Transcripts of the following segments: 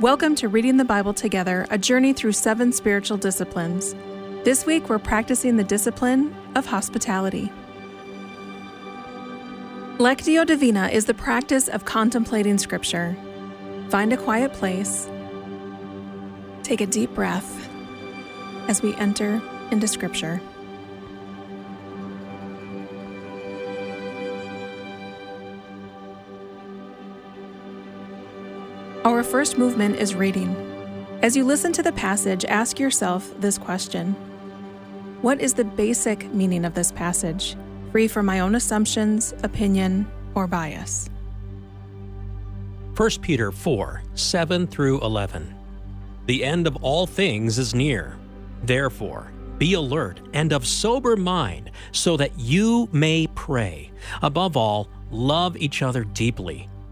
Welcome to Reading the Bible Together, a journey through seven spiritual disciplines. This week, we're practicing the discipline of hospitality. Lectio Divina is the practice of contemplating Scripture. Find a quiet place, take a deep breath as we enter into Scripture. Our first movement is reading. As you listen to the passage, ask yourself this question What is the basic meaning of this passage, free from my own assumptions, opinion, or bias? 1 Peter 4 7 through 11. The end of all things is near. Therefore, be alert and of sober mind, so that you may pray. Above all, love each other deeply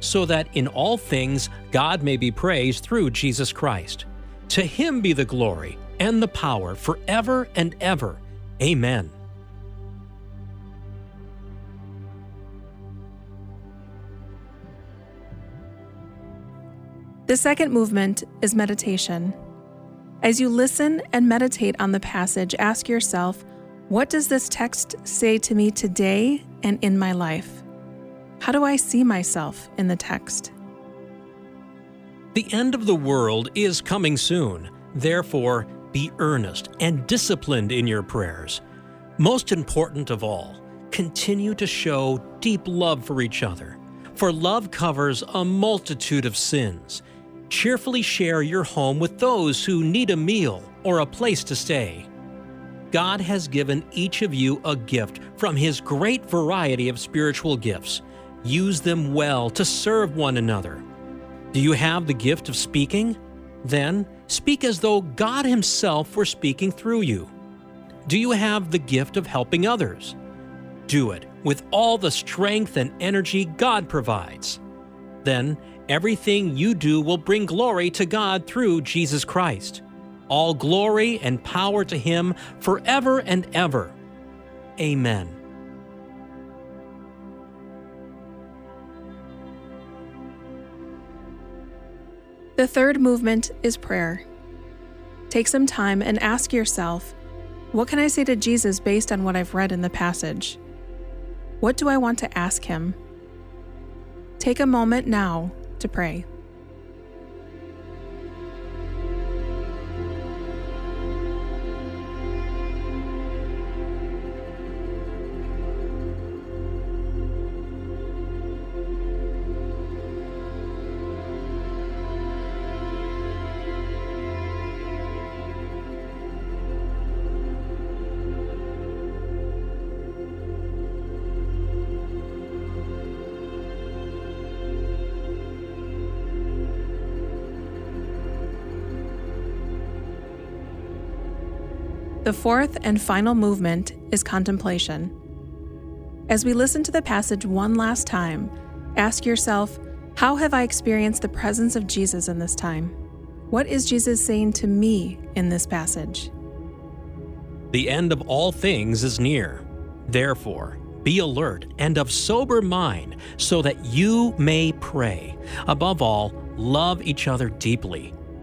so that in all things God may be praised through Jesus Christ. To him be the glory and the power forever and ever. Amen. The second movement is meditation. As you listen and meditate on the passage, ask yourself, what does this text say to me today and in my life? How do I see myself in the text? The end of the world is coming soon. Therefore, be earnest and disciplined in your prayers. Most important of all, continue to show deep love for each other, for love covers a multitude of sins. Cheerfully share your home with those who need a meal or a place to stay. God has given each of you a gift from His great variety of spiritual gifts. Use them well to serve one another. Do you have the gift of speaking? Then speak as though God Himself were speaking through you. Do you have the gift of helping others? Do it with all the strength and energy God provides. Then everything you do will bring glory to God through Jesus Christ. All glory and power to Him forever and ever. Amen. The third movement is prayer. Take some time and ask yourself what can I say to Jesus based on what I've read in the passage? What do I want to ask him? Take a moment now to pray. The fourth and final movement is contemplation. As we listen to the passage one last time, ask yourself, how have I experienced the presence of Jesus in this time? What is Jesus saying to me in this passage? The end of all things is near. Therefore, be alert and of sober mind, so that you may pray. Above all, love each other deeply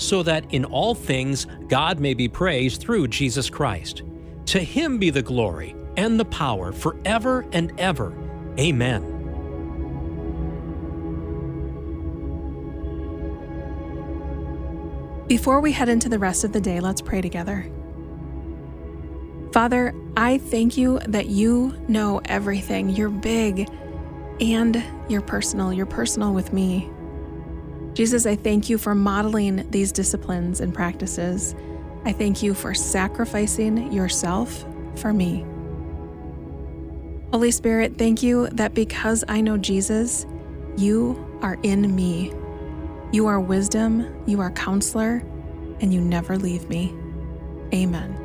so that in all things God may be praised through Jesus Christ. To him be the glory and the power forever and ever. Amen. Before we head into the rest of the day, let's pray together. Father, I thank you that you know everything. You're big and you're personal. You're personal with me. Jesus, I thank you for modeling these disciplines and practices. I thank you for sacrificing yourself for me. Holy Spirit, thank you that because I know Jesus, you are in me. You are wisdom, you are counselor, and you never leave me. Amen.